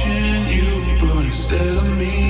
confusion, you, but instead of blind.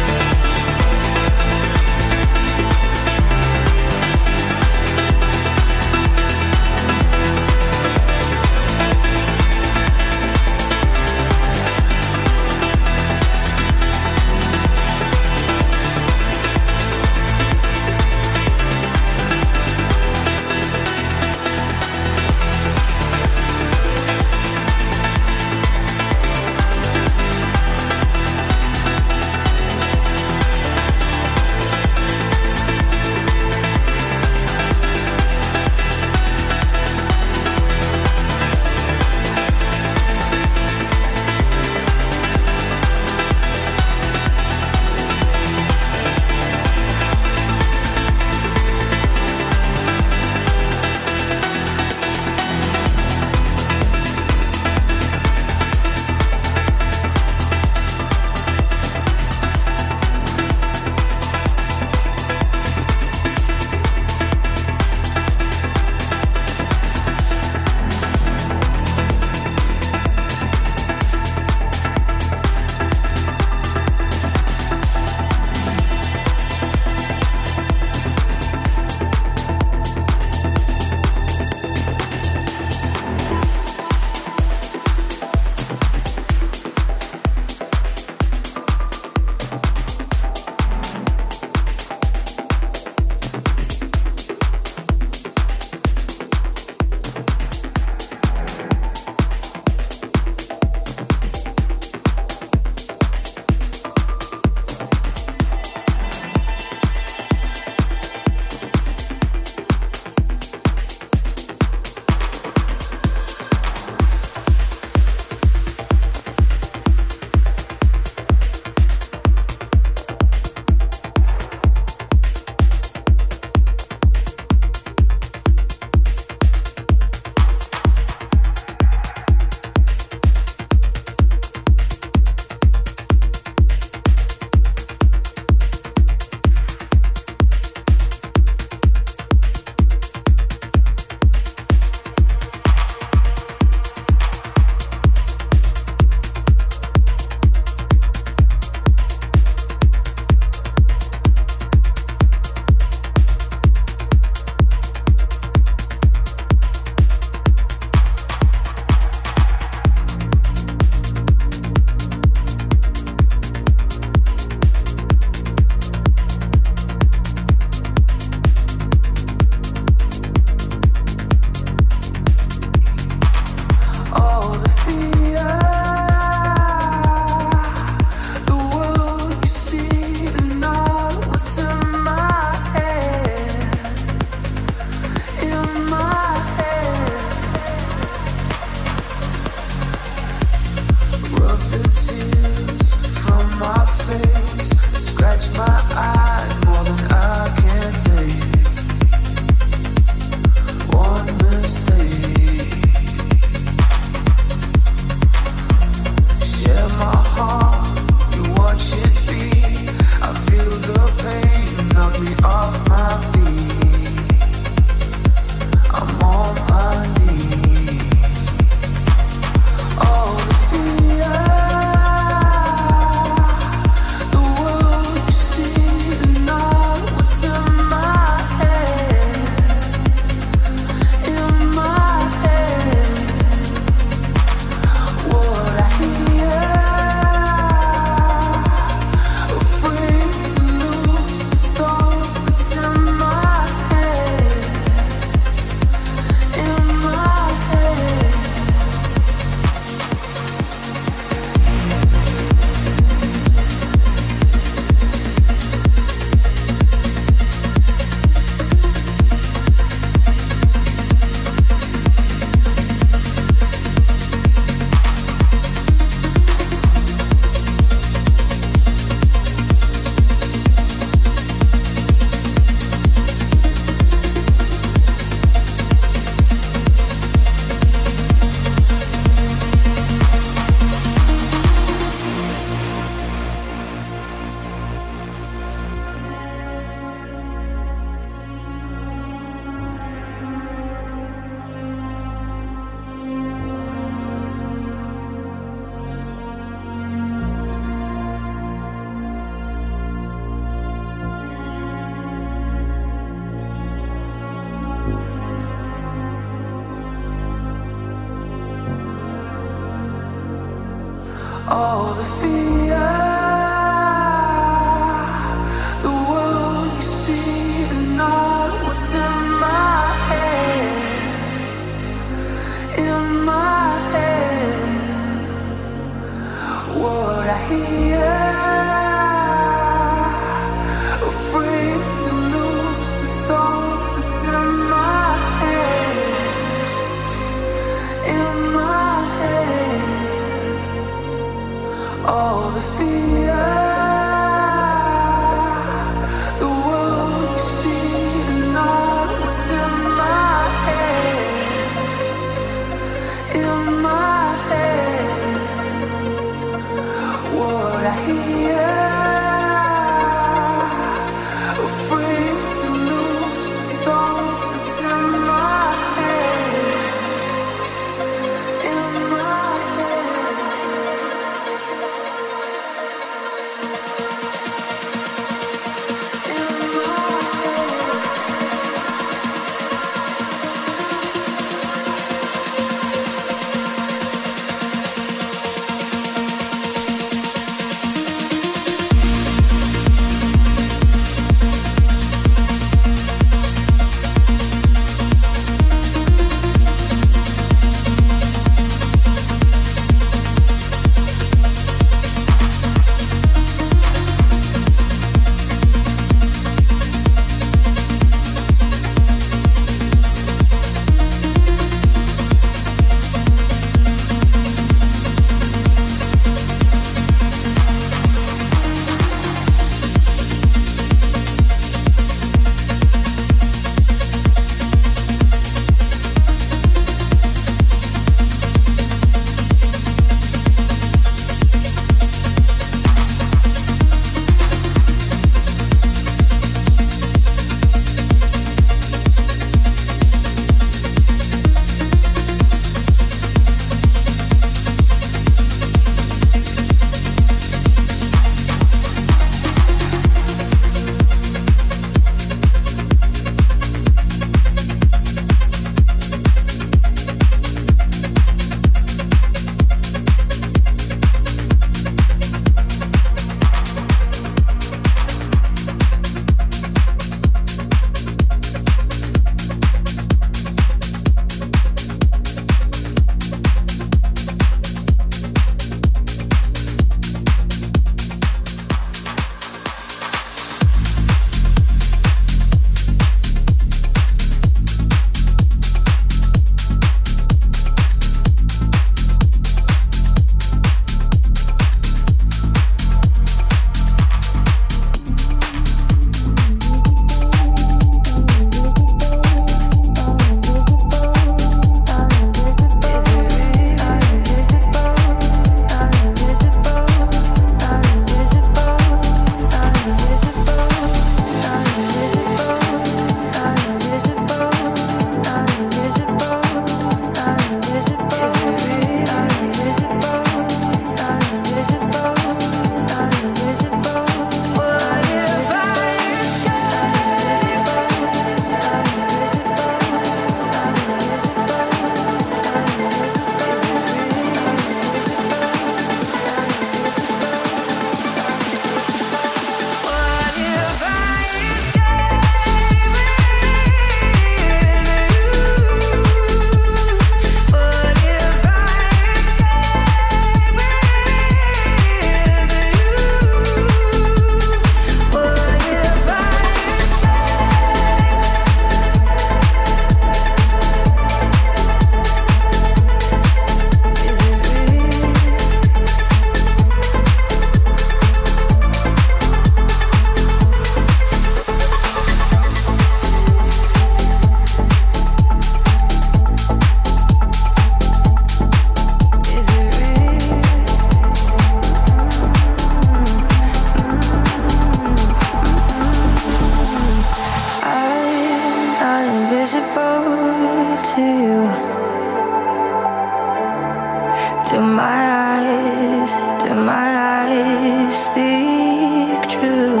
speak true?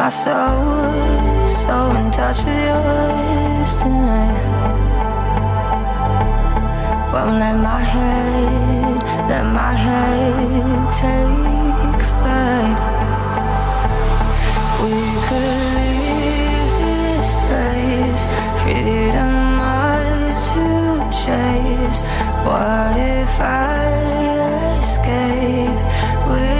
My soul, so in touch with yours tonight. Won't let my head, let my head take flight. We could leave this place, freedom much to chase. What if I escape. With